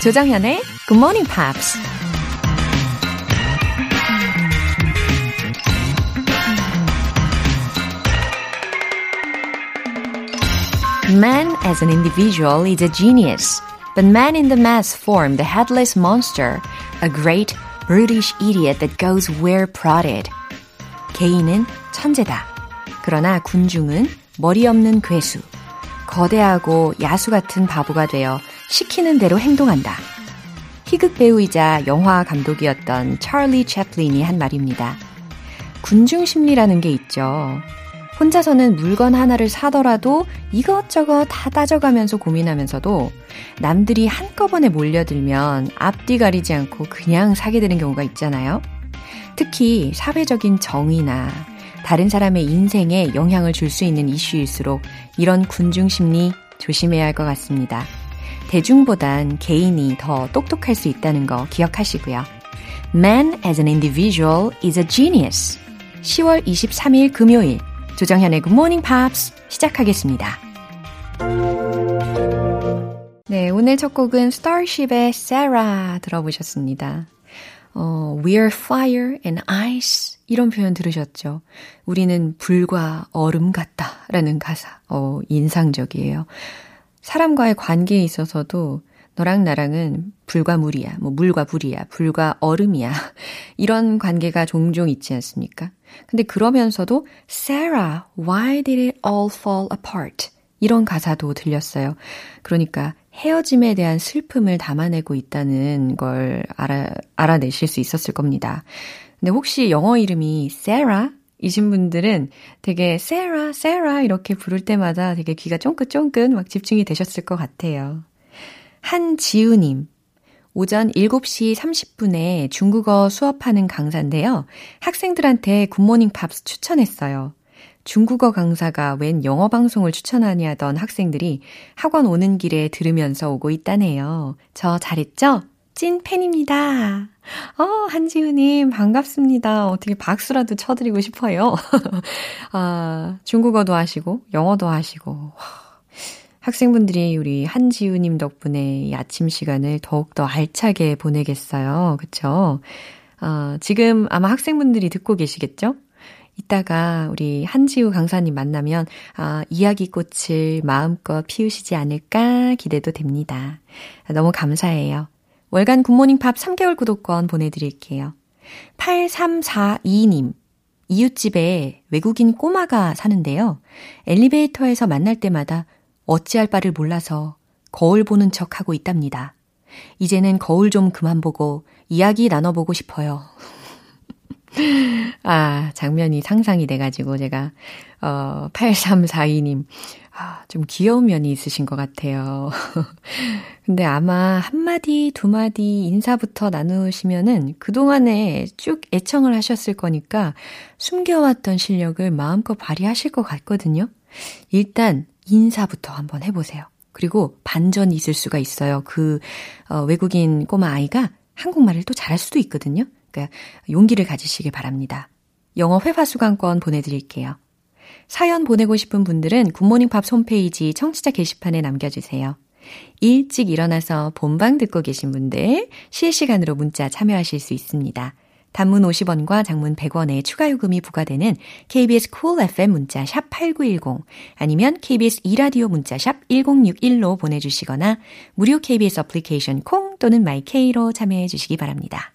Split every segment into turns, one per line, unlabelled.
조정현의 Good Morning Pops. Man as an individual is a genius, but man in the mass form the headless monster, a great brutish idiot that goes where prodded. 개인은 천재다. 그러나 군중은 머리 없는 괴수, 거대하고 야수 같은 바보가 되어 시키는 대로 행동한다. 희극 배우이자 영화 감독이었던 찰리 채플린이 한 말입니다. 군중 심리라는 게 있죠. 혼자서는 물건 하나를 사더라도 이것저것 다 따져가면서 고민하면서도 남들이 한꺼번에 몰려들면 앞뒤 가리지 않고 그냥 사게 되는 경우가 있잖아요. 특히 사회적인 정의나 다른 사람의 인생에 영향을 줄 수 있는 이슈일수록 이런 군중 심리 조심해야 할 것 같습니다. 대중보단 개인이 더 똑똑할 수 있다는 거 기억하시고요. Man as an individual is a genius. 10월 23일 금요일 조정현의 Good Morning Pops 시작하겠습니다. 네, 오늘 첫 곡은 Starship의 Sarah 들어보셨습니다. 어, We're fire and ice 이런 표현 들으셨죠? 우리는 불과 얼음 같다 라는 가사. 어, 인상적이에요. 사람과의 관계에 있어서도 너랑 나랑은 불과 물이야, 뭐 물과 불이야, 불과 얼음이야. 이런 관계가 종종 있지 않습니까? 근데 그러면서도 Sarah, why did it all fall apart? 이런 가사도 들렸어요. 그러니까 헤어짐에 대한 슬픔을 담아내고 있다는 걸 알아, 알아내실 수 있었을 겁니다. 근데 혹시 영어 이름이 Sarah? 이신 분들은 되게 세라, 세라 이렇게 부를 때마다 되게 귀가 쫑긋쫑긋 막 집중이 되셨을 것 같아요. 한지우님. 오전 7시 30분에 중국어 수업하는 강사인데요. 학생들한테 굿모닝 팝스 추천했어요. 중국어 강사가 웬 영어 방송을 추천하냐던 학생들이 학원 오는 길에 들으면서 오고 있다네요. 저 잘했죠? 찐 팬입니다. 어, 한지우님, 반갑습니다. 어떻게 박수라도 쳐드리고 싶어요. 아, 중국어도 하시고, 영어도 하시고. 학생분들이 우리 한지우님 덕분에 이 아침 시간을 더욱더 알차게 보내겠어요. 그쵸? 아, 지금 아마 학생분들이 듣고 계시겠죠? 이따가 우리 한지우 강사님 만나면 아, 이야기꽃을 마음껏 피우시지 않을까 기대도 됩니다. 너무 감사해요. 월간 굿모닝 팝 3개월 구독권 보내드릴게요. 8342님. 이웃집에 외국인 꼬마가 사는데요. 엘리베이터에서 만날 때마다 어찌할 바를 몰라서 거울 보는 척 하고 있답니다. 이제는 거울 좀 그만 보고 이야기 나눠보고 싶어요. 아, 장면이 상상이 돼가지고 제가, 어, 8342님, 아, 좀 귀여운 면이 있으신 것 같아요. 근데 아마 한마디, 두마디 인사부터 나누시면은 그동안에 쭉 애청을 하셨을 거니까 숨겨왔던 실력을 마음껏 발휘하실 것 같거든요. 일단 인사부터 한번 해보세요. 그리고 반전이 있을 수가 있어요. 그, 어, 외국인 꼬마 아이가 한국말을 또 잘할 수도 있거든요. 그러니까 용기를 가지시길 바랍니다. 영어 회화 수강권 보내드릴게요. 사연 보내고 싶은 분들은 굿모닝 팝 홈페이지 청취자 게시판에 남겨주세요. 일찍 일어나서 본방 듣고 계신 분들 실시간으로 문자 참여하실 수 있습니다. 단문 50원과 장문 100원의 추가 요금이 부과되는 KBS cool FM 문자 샵 8910 아니면 KBS 이라디오 문자 샵 1061로 보내 주시거나 무료 KBS 어플리케이션 콩 또는 마이케이로 참여해 주시기 바랍니다.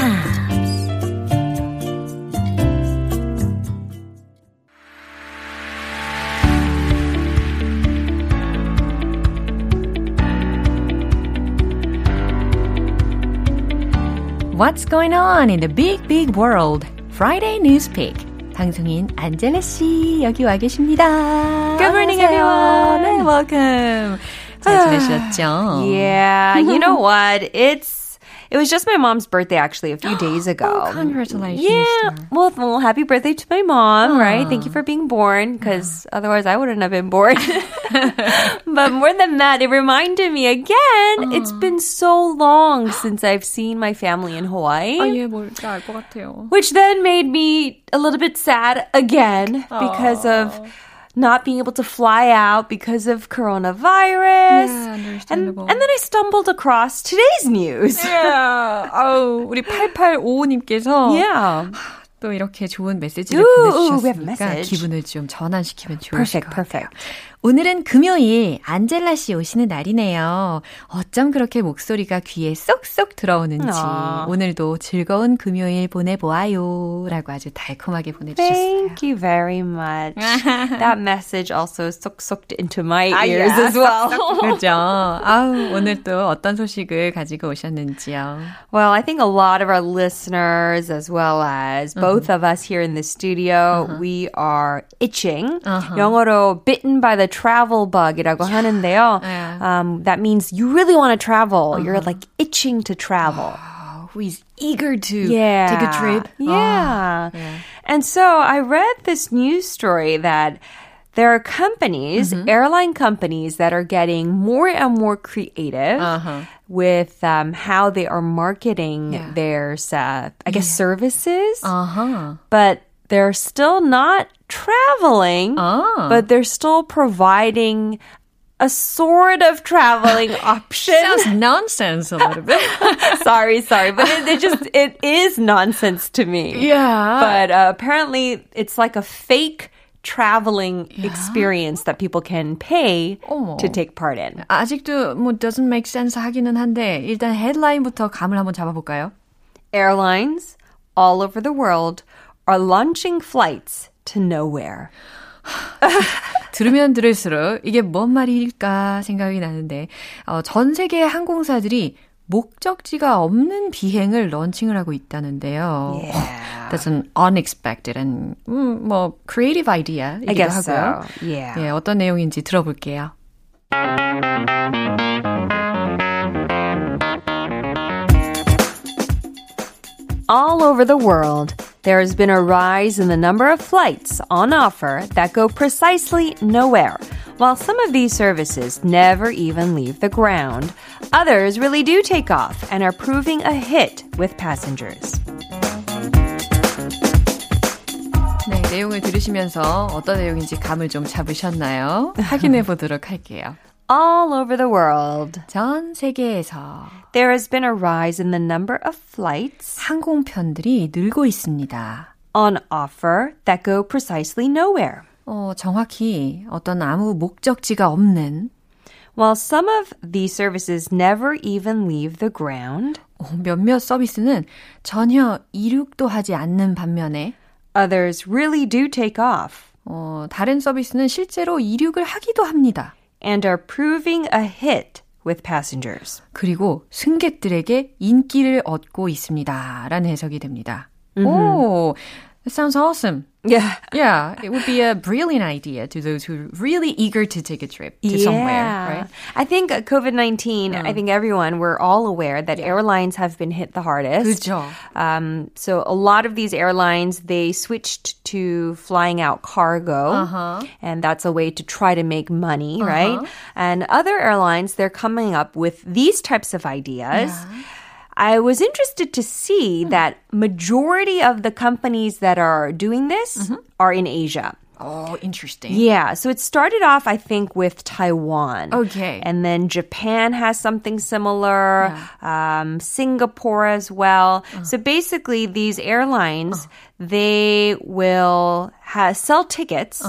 What's going on in the big, big world? Friday Newspeak. 방송인 안젤라 씨 여기 와 계십니다.
Good morning, everyone.
네, welcome. 잘 지내셨죠?
Yeah, you know what? It's it was just my mom's birthday actually a few days ago.
Oh, congratulations.
Yeah. Well, well, happy birthday to my mom, right? Thank you for being born because otherwise I wouldn't have been born. but more than that, it reminded me again, it's been so long since I've seen my family in Hawaii.
아, 예, 뭘지 알것 같아요.
Which then made me a little bit sad again because of not being able to fly out because of coronavirus.
Yeah,
and,
understandable.
and then I stumbled across today's news.
Yeah. 아우, 우리 8855님께서
Yeah.
또 이렇게 좋은 메시지를
Ooh, we have a
보내주셨으니까
message.
기분을 좀 전환시키면 좋을
Perfect,
것 같아요.
perfect.
오늘은 금요일 안젤라 씨 오시는 날이네요. 어쩜 그렇게 목소리가 귀에 쏙쏙 들어오는지
아.
오늘도 즐거운 금요일 보내보아요 라고 아주 달콤하게 보내주셨어요.
Thank you very much. that message also soaked into my ears
yeah.
as well.
그렇죠. 아우, 오늘 또 어떤 소식을 가지고 오셨는지요.
Well, I think a lot of our listeners, as well as both of us here in the studio, we are itching. 영어로 bitten by the travel bug이라고 하는데요.
Yeah.
Um, that means you really want to travel. You're like itching to travel.
Who is eager to
yeah.
take a trip.
Yeah.
yeah.
And so I read this news story that there are companies, airline companies, that are getting more and more creative
Uh-huh.
with um, how they are marketing
Yeah.
their, uh, I guess, services.
Uh-huh.
But they're still not traveling,
Ah.
but they're still providing a sort of traveling option.
Sounds nonsense a little bit.
sorry, sorry, but it, it just it is nonsense to me.
yeah.
But uh, apparently, it's like a fake traveling experience that people can pay
어머.
to take part in.
아직도 뭐 doesn't make sense 하기는 한데 일단 헤드라인부터 감을 한번 잡아볼까요?
Airlines all over the world are launching flights to nowhere.
들으면 들을수록 이게 뭔 말일까 생각이 나는데 어, 전 세계 항공사들이 목적지가 없는 비행을 런칭을 하고 있다는데요.
Yeah.
That's an unexpected and 음, 뭐 creative idea이기도
I guess
하고요.
so. Yeah.
예, 어떤 내용인지 들어볼게요.
All over the world, there has been a rise in the number of flights on offer that go precisely nowhere. While some of these services never even leave the ground, others really do take off and are proving a hit with passengers.
네, 내용을 들으시면서 어떤 내용인지 감을 좀 잡으셨나요? 확인해 보도록 할게요.
All over the world,
전 세계에서
there has been a rise in the number of flights
항공편들이 늘고 있습니다.
on offer that go precisely nowhere.
어, 정확히 어떤 아무 목적지가 없는
While some of these services never even leave the ground,
어, 몇몇 서비스는 전혀 이륙도 하지 않는 반면에
others really do take off.
어, 다른 서비스는 실제로 이륙을 하기도 합니다.
And are proving a hit with passengers.
그리고 승객들에게 인기를 얻고 있습니다. 라는 해석이 됩니다. 오, that sounds awesome.
Yeah.
Yeah, it would be a brilliant idea to those who are really eager to take a trip to somewhere, right?
I think uh, COVID 19, I think everyone, we're all aware that airlines have been hit the hardest.
그죠.
Um, so a lot of these airlines, they switched to flying out cargo.
Uh-huh.
And that's a way to try to make money, right? And other airlines, they're coming up with these types of ideas. I was interested to see that majority of the companies that are doing this are in Asia.
Oh, interesting.
Yeah, so it started off, I think, with Taiwan.
Okay.
And then Japan has something similar, um, Singapore as well.
Uh.
So basically, these airlines, they will ha- sell tickets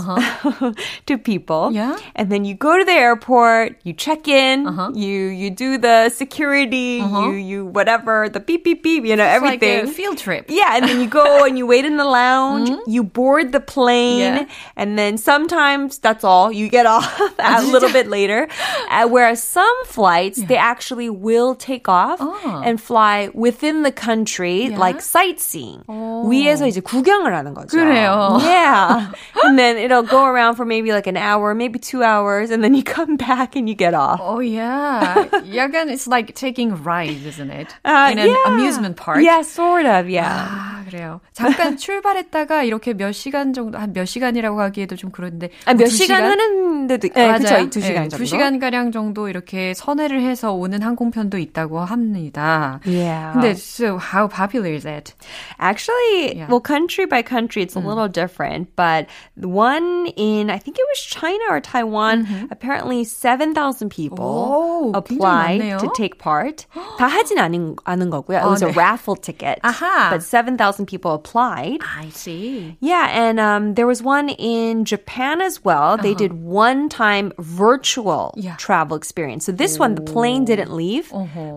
to people.
Uh-huh. Yeah.
And then you go to the airport, you check in, you, you do the security, you, you, whatever, the beep, beep, beep, you know,
Uh-huh. It's
everything.
like a field trip.
Yeah, and then you go and you wait in the lounge, you board the plane,
Yeah.
and then sometimes that's all. You get off a little bit later. Uh, whereas some flights, they actually will take off and fly within the country, like sightseeing. 위에서 이제 구경을 하는 거죠.
그래요.
Yeah. and then it'll go around for maybe like an hour, maybe two hours, and then you come back and you get off.
Oh yeah. 약간 it's like taking rides, isn't it?
Uh,
In an
yeah.
amusement park.
Yeah, sort of. Yeah.
아, 그래요. 잠깐 출발했다가 이렇게 몇 시간 정도, 한 몇 시간이라고 하기에도 좀 그런데.
아,
몇두
시간 하는 데도
네,
네, 그쵸,
맞아요.
두 시간
네,
정도.
두 시간 가량 정도 이렇게 선회를 해서 오는 항공편도 있다고 합니다.
Yeah.
근데 so how popular is it?
Actually,
Yeah.
well, country by country, it's a little different. But the one in, I think it was China or Taiwan, apparently 7,000 people
오,
applied
굉장히 많네요.
to take part. 다 하진 않은, 않은 거고요. It was a
네.
raffle ticket.
아하.
But 7,000 people applied.
I see.
Yeah, and um, there was one in Japan as well. They did one-time virtual
Yeah.
travel experience. So this one, the plane didn't leave,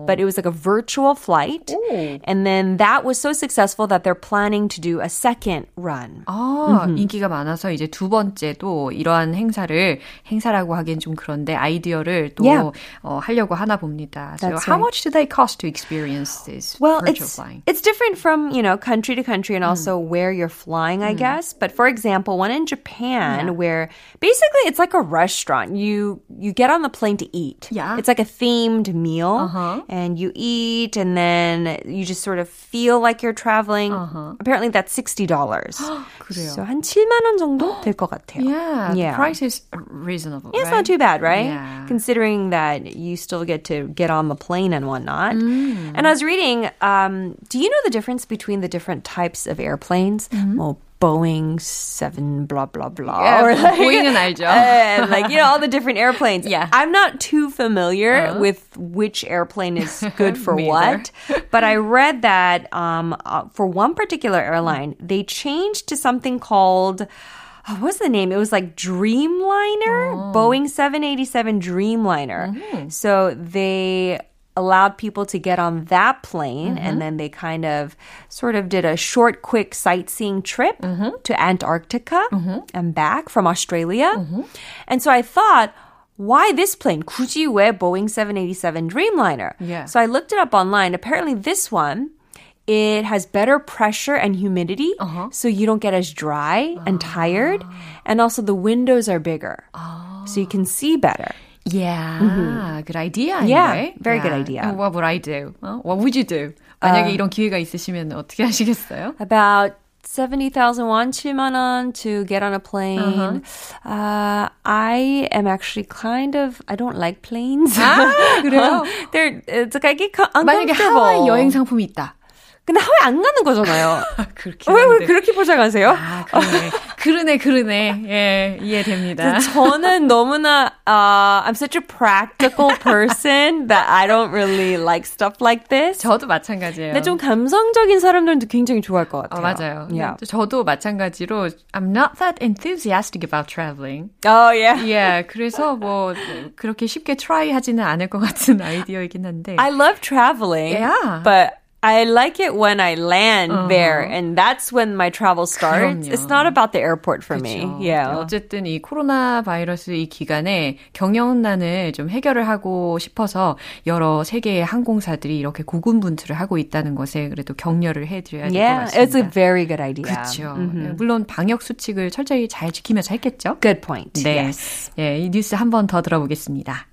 but it was like a virtual flight. And then that was so successful that they're planning to do a second run.
아, 인기가 많아서 이제 두 번째도 이러한 행사를 행사라고 하기엔 좀 그런데 아이디어를 또
Yeah.
어, 하려고 하나 봅니다. So
That's
how
right.
much do they cost to experience this
Well,
virtual
it's
flying?
it's different from you know country to country and also where you're flying, I guess. But for example, one in Japan where basically it's like a restaurant. You you get on the plane to eat.
Yeah.
it's like a themed meal,
Uh-huh.
and you eat, and then you just sort of feel like you're traveling. Apparently, that's sixty dollars.
그래요.
so 한 7만 원 정도 될 것 같아요.
Yeah, the
Yeah.
price is reasonable.
Yeah, it's
right?
not too bad, right?
Yeah.
Considering that you still get to get on the plane and whatnot.
Mm.
And I was reading, um, do you know the difference between the different types of airplanes? Well, Boeing 7 blah blah blah
yeah,
or like,
Boeing
and like you know all the different airplanes.
Yeah.
I'm not too familiar uh, with which airplane is good for what, but I read that um, uh, for one particular airline, they changed to something called uh, what was the name? It was like Dreamliner, oh. Boeing 787 Dreamliner. Mm-hmm. So they allowed people to get on that plane and then they kind of sort of did a short quick sightseeing trip to Antarctica and back from Australia. And so I thought why this plane? 굳이 왜 Boeing 787 Dreamliner?
Yeah.
So I looked it up online. Apparently this one it has better pressure and humidity, so you don't get as dry and tired. And also the windows are bigger, so you can see better.
Yeah, good idea.
Yeah,
anyway.
very good
Yeah.
idea.
And What would I do? 어? What would you do? 만약에 이런 기회가 있으시면 어떻게 하시겠어요?
About 70,000 won, 7만 원 to get on a plane. uh I am actually kind of, I don't like planes.
아, 그래요?
They're, it's like, I get
만약에
uncomfortable.
하와이 여행 상품이 있다.
근데 하와이 안 가는 거잖아요.
그렇게
왜, 왜 그렇게 포장하세요?
아, 그러네. 그러네, 그러네. 예, 이해됩니다.
저는 너무나 uh, I'm such a practical person that I don't really like stuff like this.
저도 마찬가지예요.
근데 좀 감성적인 사람들도 굉장히 좋아할 것
어,
같아요.
맞아요.
Yeah.
저도 마찬가지로 I'm not that enthusiastic about traveling.
Oh yeah.
예, 그래서 뭐 그렇게 쉽게 try 하지는 않을 것 같은 아이디어이긴 한데.
I love traveling.
Yeah.
But I like it when I land there, and that's when my travel starts.
그럼요.
It's not about the airport for me.
그렇죠.
Yeah.
어쨌든 이 코로나 바이러스 이 기간에 경영난을 좀 해결을 하고 싶어서 여러 세계의 항공사들이 이렇게 고군분투를 하고 있다는 것에 그래도 격려를 해드려야 될것
Yeah,
같습니다.
it's a very good idea.
그렇죠. 예, 물론 방역 수칙을 철저히 잘 지키면서 했겠죠.
Good point.
네.
Yes.
예, 이 뉴스 한 번 더 들어보겠습니다.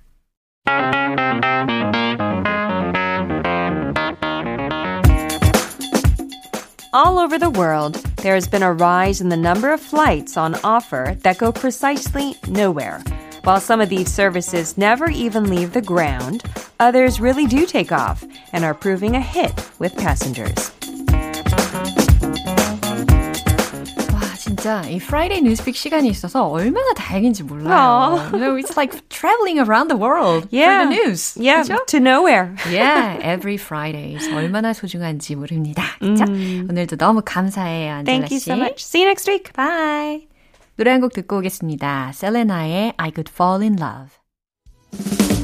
All over the world, there has been a rise in the number of flights on offer that go precisely nowhere. While some of these services never even leave the ground, others really do take off and are proving a hit with passengers.
진짜 이 Friday Newspeak 시간이 있어서 얼마나 다행인지 몰라요. You know, it's like traveling around the world
Yeah.
for the news.
Yeah,
그죠?
to nowhere.
Yeah, every Fridays 얼마나 소중한지 모릅니다. 그죠? 오늘도 너무 감사해요, 안젤라
Thank you
씨.
so much. See you next week.
Bye. 노래 한 곡 듣고 오겠습니다. 셀레나의 I Could Fall in Love.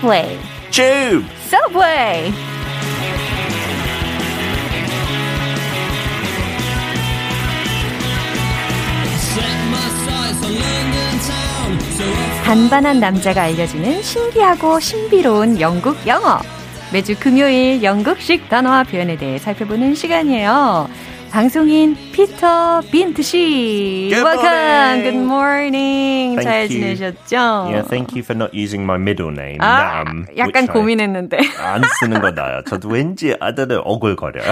Subway.
Tube.
Subway.
반반한 남자가 알려주는 신기하고 신비로운 영국 영어. 매주 금요일 영국식 단어와 표현에 대해 살펴보는 시간이에요. 방송인 피터 빈트 씨.
Good
Welcome.
morning.
Good morning.
Thank
잘
you.
지내셨죠?
Yeah, thank you for not using my middle name,
아,
Nam.
약간
which I
고민했는데.
안 쓰는 거 나요. 저도 왠지 아들을 어글거려요.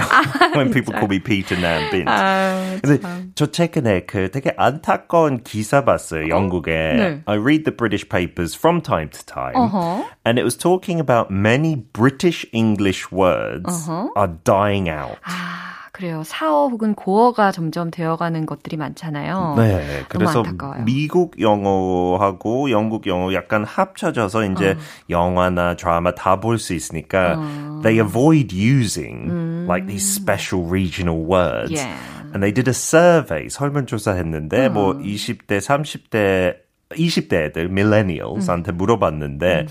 When people call me Peter Nam Bint.
아,
근데 저 최근에 그 되게 안타까운 기사 봤어요. 영국에.
네.
I read the British papers from time to time.
어허.
And it was talking about many British English words are dying out.
아, 그래요. 사어 혹은 고어가 점점 되어가는 것들이 많잖아요.
네, 그래서
안타까워요.
미국 영어하고 영국 영어 약간 합쳐져서 이제 영화나 드라마 다 볼 수 있으니까 they avoid using like these special regional words.
Yeah.
And they did a survey, 설문조사했는데 뭐 20대, 30대, 20대 애들, millennials한테 물어봤는데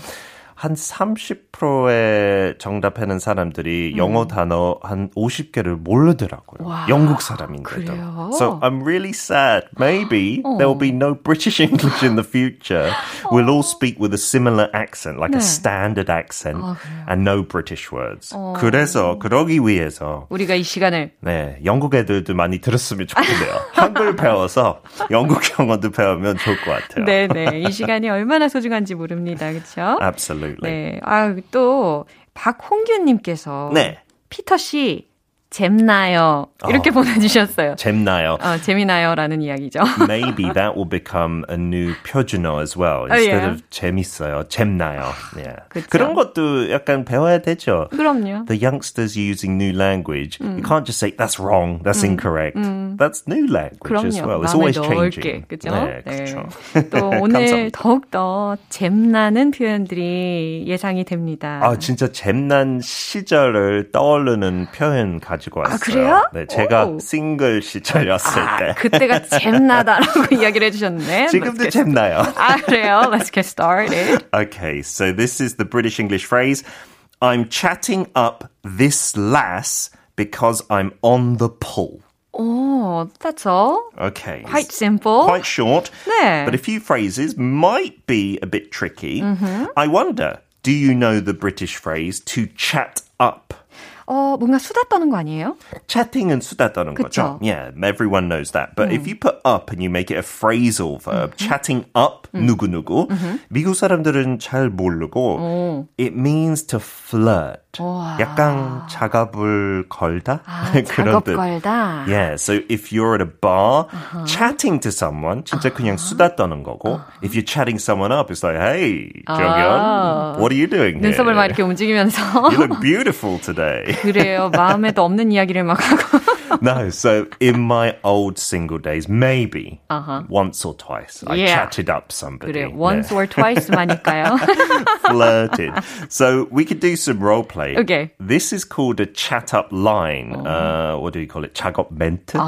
한 30%의 정답하는 사람들이 영어 단어 한 50개를 모르더라고요.
와,
영국 사람인데도.
그래요?
So I'm really sad. Maybe there will be no British English in the future. We'll all speak with a similar accent, like
네.
a standard accent,
아,
and no British words. 그래서 그러기 위해서
우리가 이 시간을
네, 영국 애들도 많이 들었으면 좋겠네요. 한글 배워서 영국 영어도 배우면 좋을 것 같아요.
네네 이 시간이 얼마나 소중한지 모릅니다, 그렇죠?
Absolutely.
네, 아 또 박홍규 님께서
네.
피터 씨 잼나요 이렇게
어.
보내주셨어요.
잼나요.
어, 재미나요라는 이야기죠.
Maybe that will become a new 표준어 as well.
Oh,
Instead
yeah.
of 재밌어요, 잼나요. Yeah.
그쵸.
그런 것도 약간 배워야 되죠.
그럼요.
The youngsters using new language, you can't just say that's wrong, that's incorrect. That's new language as
그럼요.
well. It's always changing.
그죠?
네,
네.
그렇죠.
또 오늘. 더욱더 잼나는 표현들이 예상이 됩니다.
아, 진짜 잼난 시절을 떠오르는 표현 가지고 왔어요.
그래요?
네, 제가
오.
싱글 시절이었을
아,
때.
그때가 잼나다라고 이야기를 해주셨는데.
지금도
Let's get-
잼나요.
아, 그래요? Let's get started.
Okay, so this is the British English phrase. I'm chatting up this lass because I'm on the pull.
Oh, that's all.
Okay.
Quite simple.
Quite short.
네.
But a few phrases might be a bit tricky.
Mm-hmm.
I wonder, do you know the British phrase to chat up?
어, 뭔가 수다 떠는 거 아니에요?
Chatting은 수다 떠는 거죠.
그쵸.
Yeah, everyone knows that. But if you put up and you make it a phrasal verb, chatting up 누구누구, 미국 사람들은 잘 모르고 it means to flirt.
우와.
약간 작업을 걸다?
아,
그런
작업
뜻.
걸다.
Yeah, so if you're at a bar chatting to someone, 진짜 그냥 수다 떠는 거고, if you're chatting someone up, it's like, hey, 정연, what are you doing here?
눈썹을 막 이렇게 움직이면서.
You look beautiful today.
그래요. 마음에도 없는 이야기를 막 하고.
no, so in my old single days, maybe once or twice, I
Yeah.
chatted up somebody.
그래요. Once or twice만일까요?
flirted. so we could do some role play.
Okay.
This is called a chat up line. Uh, what do you call it? 작업 멘트.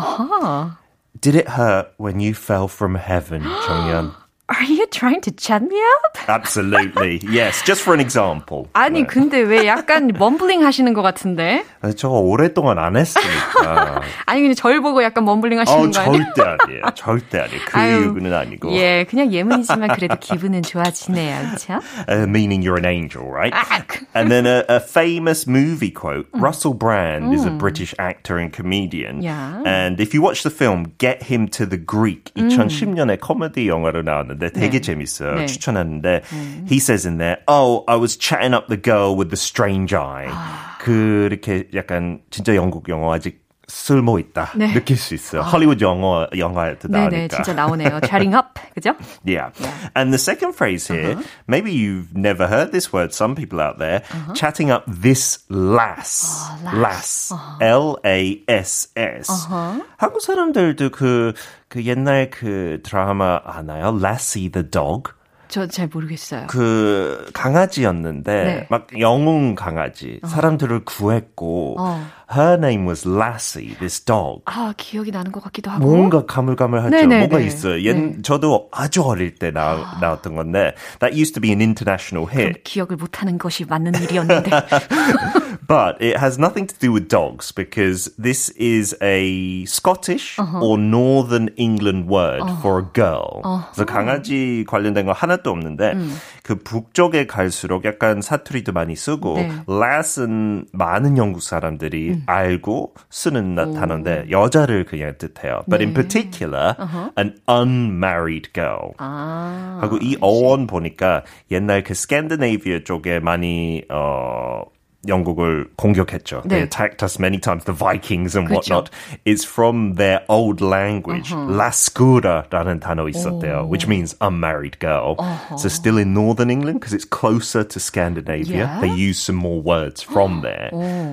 Did it hurt when you fell from heaven, 정연?
Are you trying to chat me up?
Absolutely. yes, just for an example.
아니, 근데 왜 약간 멈블링 하시는 것 같은데?
네, 저거 오랫동안 안 했으니까.
아니, 근데 절 보고 약간 멈블링
어,
하시는 거 아니에요?
절대 아니에요. 절대 아니에요. 그
아유,
이유는 아니고.
예, 그냥 예문이지만 그래도 기분은 좋아지네요, 그렇죠?
Uh, meaning you're an angel, right?
Ah.
and then a, a famous movie quote. Russell Brand is a British actor and comedian.
Yeah.
And if you watch the film Get Him to the Greek, 2010년에 코미디 영화로 나왔는데 되게
네.
재밌어요.
네.
추천하는데 he says in there, "Oh, I was chatting up the girl with the strange eye." 그렇게 약간 진짜 영국 영어 아직 쓸모 있다
네.
느낄 수 있어요. 할리우드 영어 영화에도
네네,
나오니까.
진짜 나오네요. chatting up, 그죠?
Yeah. And the second phrase here, maybe you've never heard this word, some people out there, chatting up this lass. lass. L-A-S-S. 한국 사람들도 그, 그 옛날 그 드라마 아나요? Lassie the dog.
저 잘 모르겠어요.
그 강아지였는데
네.
막 영웅 강아지 사람들을 구했고
어.
her name was Lassie, this dog.
아, 기억이 나는 것 같기도 하고.
뭔가 가물가물하죠.
네네네.
뭐가 있어요. 얘
네.
저도 아주 어릴 때 나, 나왔던 건데 that used to be an international hit.
기억을 못하는 것이 맞는 일이었는데.
But it has nothing to do with dogs because this is a Scottish or Northern England word for a girl. 그래서 강아지 관련된 거 하나도 없는데 그 북쪽에 갈수록 약간 사투리도 많이 쓰고
네.
lass은 많은 영국 사람들이 알고 쓰는 나- 단어인데 여자를 그냥 뜻해요. But in particular, an unmarried girl.
아.
하고 이 어원 보니까 옛날 그 스캔디네이비아 쪽에 많이 어 영국을 공격했죠. They
네.
attacked us many times, the Vikings and
그렇죠.
whatnot. It's from their old language. Lascura라는 단어 있었대요, which means unmarried girl. So still in northern England, because it's closer to Scandinavia,
Yeah?
they use some more words from there.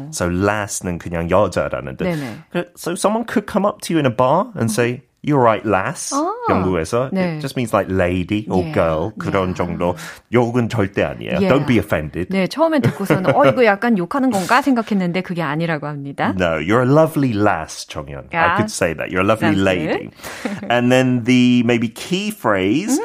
So lass는 그냥 여자라는 뜻.
네네.
So someone could come up to you in a bar and say, You're right, lass. 영국에서.
네.
It just means like lady or
Yeah.
girl. 그런 정도. 욕은 절대 아니에요.
Yeah.
Don't be offended.
네, 처음엔 듣고서는 어 이거 약간 욕하는 건가 생각했는데 그게 아니라고 합니다.
No, you're a lovely lass, 정연. I
Yeah.
could say that. You're a lovely
Sounds
lady. and then the maybe key phrase,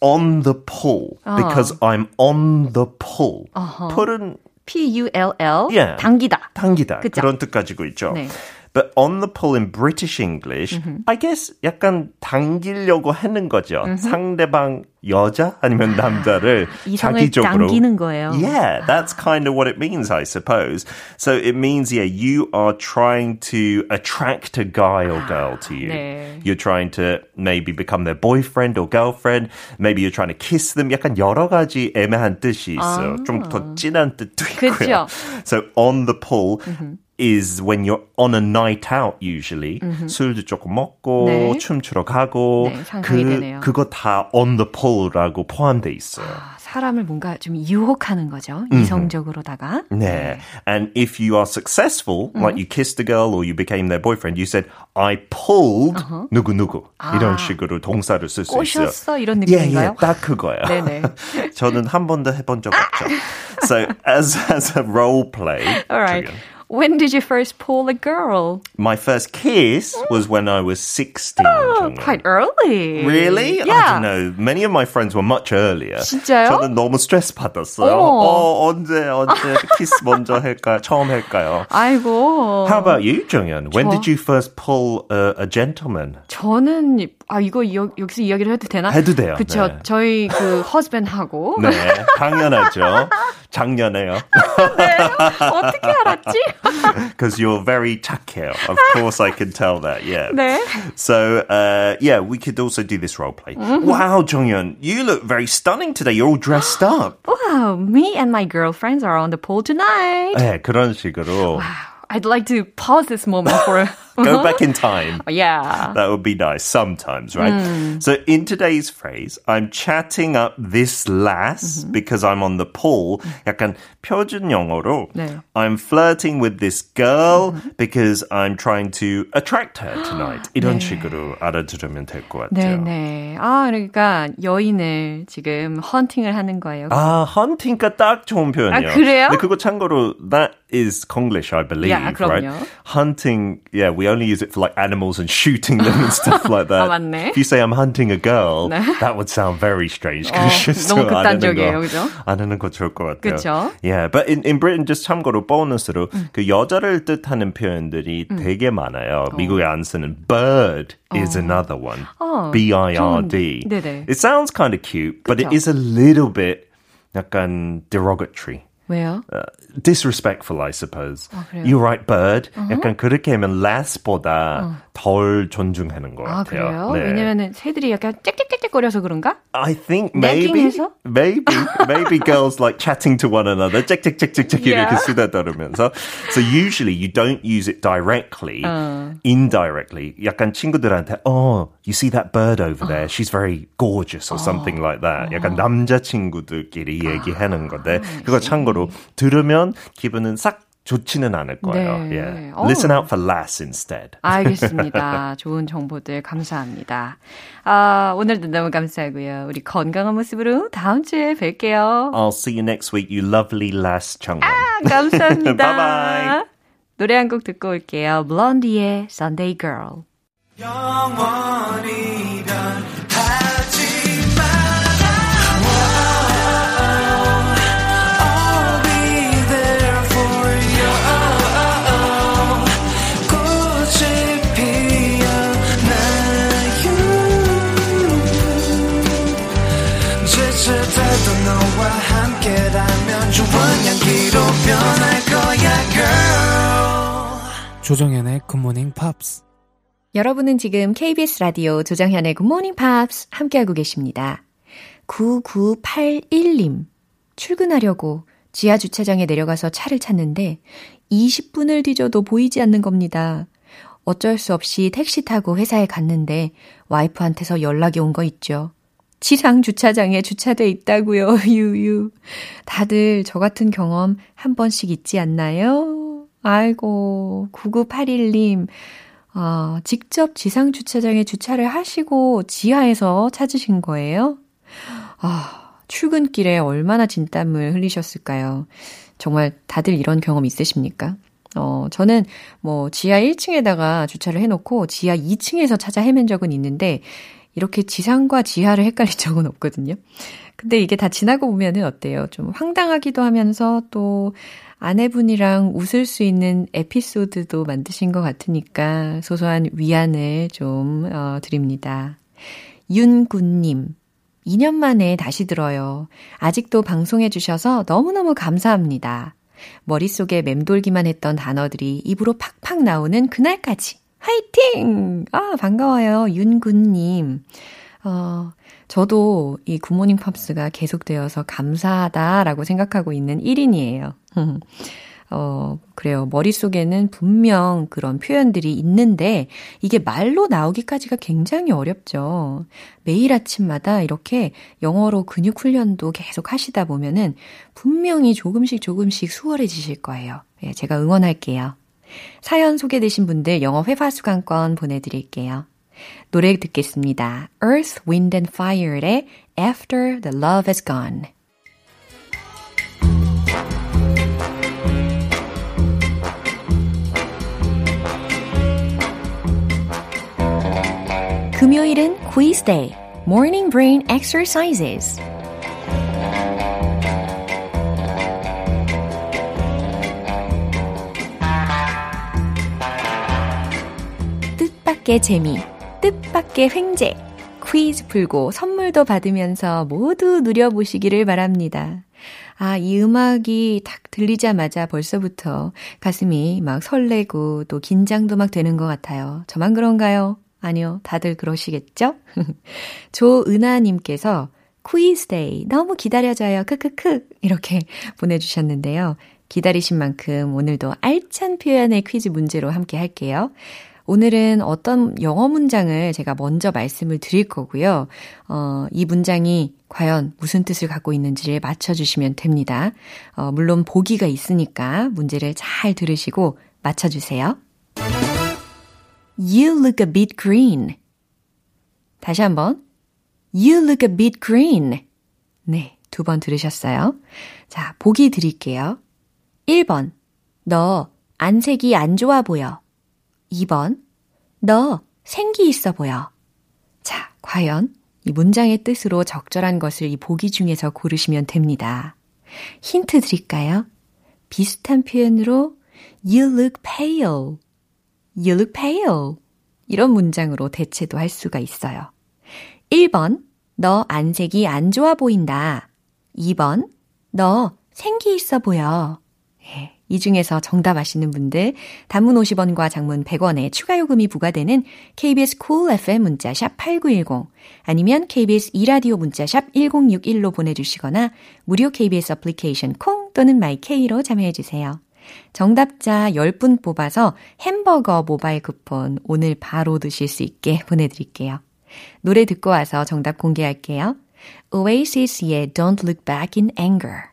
on the pull. Because I'm on the pull. pull은
P U L L
Yeah.
당기다.
당기다.
그죠?
그런 뜻 가지고 있죠.
네.
But on the pull in British English, I guess 약간 당기려고 하는 거죠. 상대방 여자 아니면 남자를
이성을
자기 쪽으로
당기는 거예요.
Yeah, that's kind of what it means, I suppose. So it means, yeah, you are trying to attract a guy or girl to you.
네.
You're trying to maybe become their boyfriend or girlfriend. Maybe you're trying to kiss them. 약간 여러 가지 애매한 뜻이 있어요. 좀 더 진한 뜻도 있고요.
그죠.
So on the pull is when you're on a night out usually. 술도 조금 먹고
네.
춤추러 가고
네, 상상이
그
되네요.
그거 다 on the pull라고 포함돼 있어요.
아, 사람을 뭔가 좀 유혹하는 거죠. 이성적으로다가.
Yeah. And if you are successful, like you kissed a girl or you became their boyfriend, you said, I pulled 누구누구. 이런 식으로 동사를 쓸 수 있어요.
꼬셨어 이런
Yeah,
느낌인가요?
yeah, 딱 그거예요.
네네.
저는 한 번도 해본 적 없죠. So as, as a role play,
All right.
저기요.
When did you first pull a girl?
my first kiss was when I was 16.
Oh,
정말.
quite early.
Really? I
Yeah.
don't know. Many of my friends were much earlier.
진짜요?
저는 너무 스트레스 받았어요.
어머.
어, 언제, 언제 키스 먼저 할까요? 처음 할까요?
아이고.
How about you, 정연? When
저?
did you first pull a, a gentleman?
저는 아 이거 여, 여기서 이야기를 해도 되나?
해도 돼요.
그쵸.
네.
저희 그 husband하고
네, 당연하죠. 작년에요.
어떻게 알았지?
Because you're very 착해요. Of course I can tell that, yeah.
네.
So, uh, yeah, we could also do this role play.
Mm-hmm.
Wow, Jonghyun, you look very stunning today. You're all dressed up.
Wow, me and my girlfriends are on the pool tonight.
네, 그런 식으로.
I'd like to pause this moment for
Go back in time.
yeah.
That would be nice sometimes, right?
Mm.
So in today's phrase, I'm chatting up this lass
Mm-hmm.
because I'm on the pool. 약간 표준 영어로
네. Mm-hmm.
I'm flirting with this girl because I'm trying to attract her tonight. 이런 식으로 알아들으면 될 것 같아요.
네네. 아, 그러니까 여인을 지금 헌팅을 하는 거예요.
아, 헌팅가 딱 좋은 표현이에요.
아, 그래요?
근데 그거 참고로 that is Konglish, I believe,
야,
right?
그럼요.
Hunting, yeah, we only use it for like animals and shooting them and stuff like that.
아, 맞네.
If you say I'm hunting a girl,
네.
that would sound very strange.
어, 너무
안 하는
극단적이에요,
거,
그죠?
안 하는 거 좋을 것 같아요.
그쵸?
Yeah, but in, in Britain, just 참고로 보너스로
음.
그 여자를 뜻하는 표현들이 되게 많아요. 미국에 안 쓰는 bird is another one.
어,
B-I-R-D.
좀, 네네.
It sounds kind of cute, but it
그쵸?
is a little bit 약간 derogatory.
왜요?
Uh, disrespectful, I suppose.
그래요?
You're right, bird. 약간 그렇게 하면 lass보다 덜 존중하는 것
아,
같아요.
그래요?
네.
왜냐면은 새들이 약간 짹짹짹짹거려서 그런가?
I think maybe,
내킹해서?
maybe, maybe girls like chatting to one another, 짹짹짹짹짹
Yeah.
이렇게 쓰다더라면서. So usually you don't use it directly, indirectly. 약간 친구들한테, oh, you see that bird over there? She's very gorgeous or something like that. 약간 남자 친구들끼리 얘기하는 건데, 그거 참고로 들으면 기분은 싹 좋지는 않을 거예요. 네. Yeah. Listen out for less instead.
알겠습니다. 좋은 정보들 감사합니다. 아, 오늘도 너무 감사하고요. 우리 건강한 모습으로 다음 주에 뵐게요.
I'll see you next week, you lovely lass 청년.
아, 감사합니다. bye bye. 노래 한 곡 듣고 올게요. 블론디의 Sunday Girl.
조정현의 굿모닝 팝스
여러분은 지금 KBS 라디오 조정현의 굿모닝 팝스 함께하고 계십니다. 9981님 출근하려고 지하 주차장에 내려가서 차를 찾는데 20분을 뒤져도 보이지 않는 겁니다. 어쩔 수 없이 택시 타고 회사에 갔는데 와이프한테서 연락이 온 거 있죠. 지상 주차장에 주차돼 있다고요. 유유. 다들 저 같은 경험 한 번씩 있지 않나요? 아이고, 9981님, 아, 직접 지상 주차장에 주차를 하시고 지하에서 찾으신 거예요? 아, 출근길에 얼마나 진땀을 흘리셨을까요? 정말 다들 이런 경험 있으십니까? 어, 저는 뭐 지하 1층에다가 주차를 해놓고 지하 2층에서 찾아 헤맨 적은 있는데 이렇게 지상과 지하를 헷갈린 적은 없거든요. 근데 이게 다 지나고 보면은 어때요? 좀 황당하기도 하면서 또 아내분이랑 웃을 수 있는 에피소드도 만드신 것 같으니까 소소한 위안을 좀 어, 드립니다. 윤군님, 2년 만에 다시 들어요. 아직도 방송해 주셔서 너무너무 감사합니다. 머릿속에 맴돌기만 했던 단어들이 입으로 팍팍 나오는 그날까지. 화이팅! 아, 반가워요. 윤군님. 어, 저도 이 굿모닝 팝스가 계속되어서 감사하다라고 생각하고 있는 1인이에요. 어, 그래요. 머릿속에는 분명 그런 표현들이 있는데 이게 말로 나오기까지가 굉장히 어렵죠. 매일 아침마다 이렇게 영어로 근육 훈련도 계속 하시다 보면은 분명히 조금씩 조금씩 수월해지실 거예요. 예, 제가 응원할게요. 사연 소개되신 분들 영어 회화 수강권 보내드릴게요. 노래 듣겠습니다. Earth, Wind and Fire의 After the Love is Gone. 금요일은 quiz day, morning brain exercises. 뜻밖의 재미, 뜻밖의 횡재, 퀴즈 풀고 선물도 받으면서 모두 누려보시기를 바랍니다. 아, 이 음악이 딱 들리자마자 벌써부터 가슴이 막 설레고 또 긴장도 막 되는 것 같아요. 저만 그런가요? 아니요, 다들 그러시겠죠? 조은하님께서 퀴즈 day 너무 기다려져요. 크크크 이렇게 보내주셨는데요. 기다리신 만큼 오늘도 알찬 표현의 퀴즈 문제로 함께 할게요. 오늘은 어떤 영어 문장을 제가 먼저 말씀을 드릴 거고요. 어, 이 문장이 과연 무슨 뜻을 갖고 있는지를 맞춰주시면 됩니다. 어, 물론 보기가 있으니까 문제를 잘 들으시고 맞춰주세요. You look a bit green. 다시 한번. You look a bit green. 네, 두 번 들으셨어요. 자, 보기 드릴게요. 1번. 너 안색이 안 좋아 보여. 2번. 너 생기 있어 보여. 자, 과연 이 문장의 뜻으로 적절한 것을 이 보기 중에서 고르시면 됩니다. 힌트 드릴까요? 비슷한 표현으로 You look pale. You look pale. 이런 문장으로 대체도 할 수가 있어요. 1번, 너 안색이 안 좋아 보인다. 2번, 너 생기 있어 보여. 예, 이 중에서 정답 아시는 분들 단문 50원과 장문 100원의 추가 요금이 부과되는 KBS cool FM 문자샵 8910 아니면 KBS 이라디오 문자샵 1061로 보내주시거나 무료 KBS 애플리케이션 콩 또는 마이케이로 참여해 주세요. 정답자 10분 뽑아서 햄버거 모바일 쿠폰 오늘 바로 드실 수 있게 보내드릴게요. 노래 듣고 와서 정답 공개할게요. Oasis의 Don't Look Back in Anger.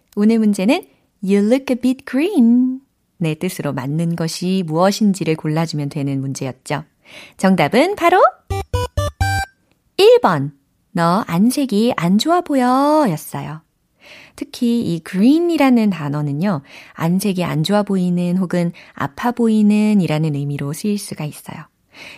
오늘 문제는 you look a bit green. 내 뜻으로 맞는 것이 무엇인지를 골라주면 되는 문제였죠. 정답은 바로 1번. 너 안색이 안 좋아 보여 였어요. 특히 이 green이라는 단어는요, 안색이 안 좋아 보이는 혹은 아파 보이는 이라는 의미로 쓰일 수가 있어요.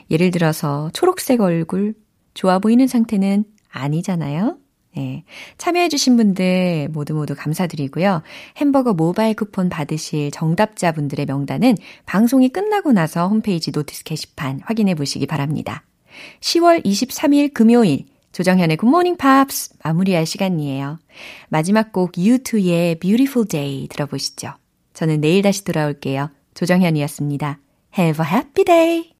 예를 들어서 초록색 얼굴, 좋아 보이는 상태는 아니잖아요. 네. 참여해주신 분들 모두 모두 감사드리고요. 햄버거 모바일 쿠폰 받으실 정답자분들의 명단은 방송이 끝나고 나서 홈페이지 notice 게시판 확인해 보시기 바랍니다. 10월 23일 금요일 조정현의 굿모닝 팝스 마무리할 시간이에요. 마지막 곡 U2의 Beautiful Day 들어보시죠. 저는 내일 다시 돌아올게요. 조정현이었습니다. Have a happy day!